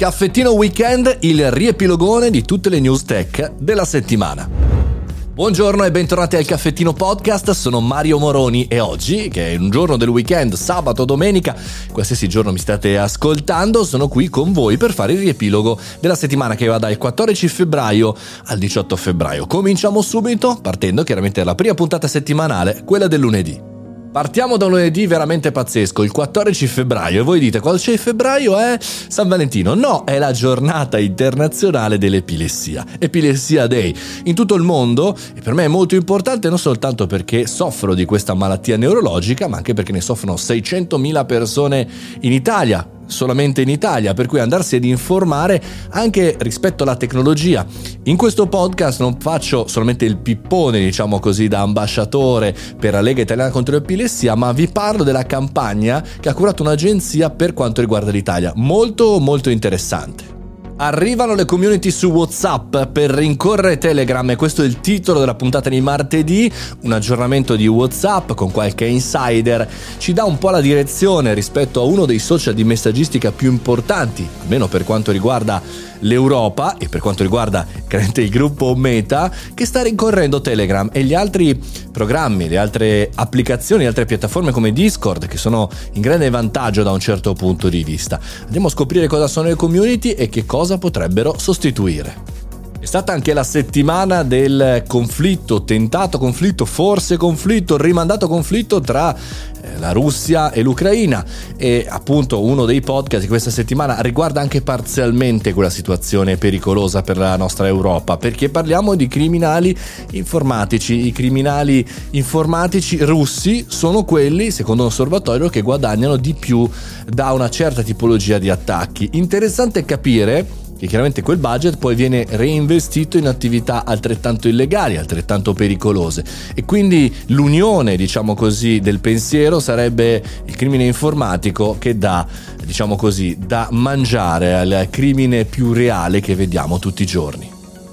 Caffettino Weekend, il riepilogone di tutte le news tech della settimana. Buongiorno e bentornati al Caffettino Podcast, sono Mario Moroni e oggi, che è un giorno del weekend, sabato domenica, qualsiasi giorno mi state ascoltando, sono qui con voi per fare il riepilogo della settimana che va dal 14 febbraio al 18 febbraio. Cominciamo subito, partendo chiaramente dalla prima puntata settimanale, quella del lunedì. Partiamo da un lunedì veramente pazzesco, il 14 febbraio, e voi dite qual c'è il febbraio? È San Valentino. No, è la giornata internazionale dell'epilessia, Epilessia Day. In tutto il mondo, e per me è molto importante non soltanto perché soffro di questa malattia neurologica, ma anche perché ne soffrono 600.000 persone in Italia solamente in Italia, per cui andarsi ad informare anche rispetto alla tecnologia. In questo podcast non faccio solamente il pippone, diciamo così, da ambasciatore per la Lega Italiana contro l'Epilessia, ma vi parlo della campagna che ha curato un'agenzia per quanto riguarda l'Italia. Molto molto interessante. Arrivano le community su WhatsApp per rincorrere Telegram e questo è il titolo della puntata di martedì, un aggiornamento di WhatsApp con qualche insider ci dà un po' la direzione rispetto a uno dei social di messaggistica più importanti, almeno per quanto riguarda l'Europa e per quanto riguarda il gruppo Meta che sta rincorrendo Telegram e gli altri programmi, le altre applicazioni, le altre piattaforme come Discord che sono in grande vantaggio da un certo punto di vista. Andiamo a scoprire cosa sono le community e che cosa potrebbero sostituire. È stata anche la settimana del conflitto, tentato conflitto, forse conflitto, rimandato conflitto tra eh, la Russia e l'Ucraina e appunto uno dei podcast di questa settimana riguarda anche parzialmente quella situazione pericolosa per la nostra Europa perché parliamo di criminali informatici. I criminali informatici russi sono quelli, secondo un osservatorio, che guadagnano di più da una certa tipologia di attacchi. Interessante capire che chiaramente quel budget poi viene reinvestito in attività altrettanto illegali, altrettanto pericolose. E quindi l'unione, diciamo così, del pensiero sarebbe il crimine informatico che dà, diciamo così, da mangiare al crimine più reale che vediamo tutti i giorni.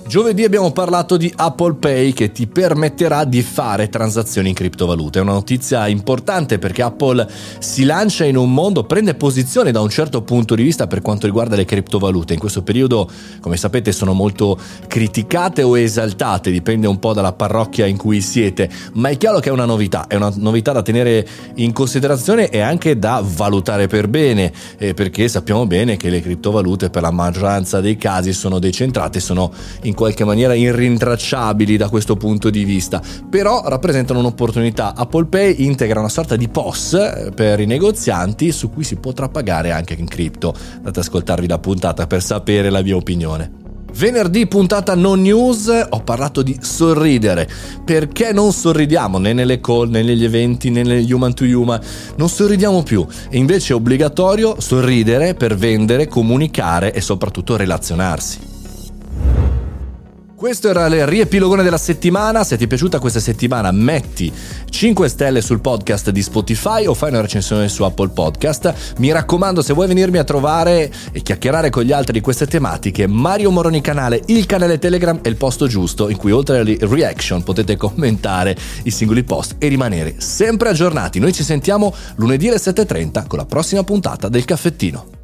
Giovedì abbiamo parlato di Apple Pay che ti permetterà di fare transazioni in criptovalute. È una notizia importante perché Apple si lancia in un mondo, prende posizione da un certo punto di vista per quanto riguarda le criptovalute. In questo periodo, come sapete, sono molto criticate o esaltate, dipende un po' dalla parrocchia in cui siete, ma è chiaro che è una novità, è una novità da tenere in considerazione e anche da valutare per bene, eh, perché sappiamo bene che le criptovalute per la maggioranza dei casi sono decentrate, sono in qualche maniera irrintracciabili da questo punto di vista, però rappresentano un'opportunità. Apple Pay integra una sorta di POS eh, per i negozianti su cui si potrà pagare anche in cripto. Andate ad ascoltarvi la puntata per sapere la mia opinione. Venerdì puntata non news ho parlato di sorridere. Perché non sorridiamo né nelle call, né negli eventi, né negli human to human? Non sorridiamo più. E invece è obbligatorio sorridere per vendere, comunicare e soprattutto relazionarsi. Questo era il riepilogone della settimana. Se ti è piaciuta questa settimana, metti 5 stelle sul podcast di Spotify o fai una recensione su Apple Podcast. Mi raccomando, se vuoi venirmi a trovare e chiacchierare con gli altri di queste tematiche, Mario Moroni Canale, il canale Telegram è il posto giusto in cui oltre alle reaction potete commentare i singoli post e rimanere sempre aggiornati. Noi ci sentiamo lunedì alle 7.30 con la prossima puntata del caffettino.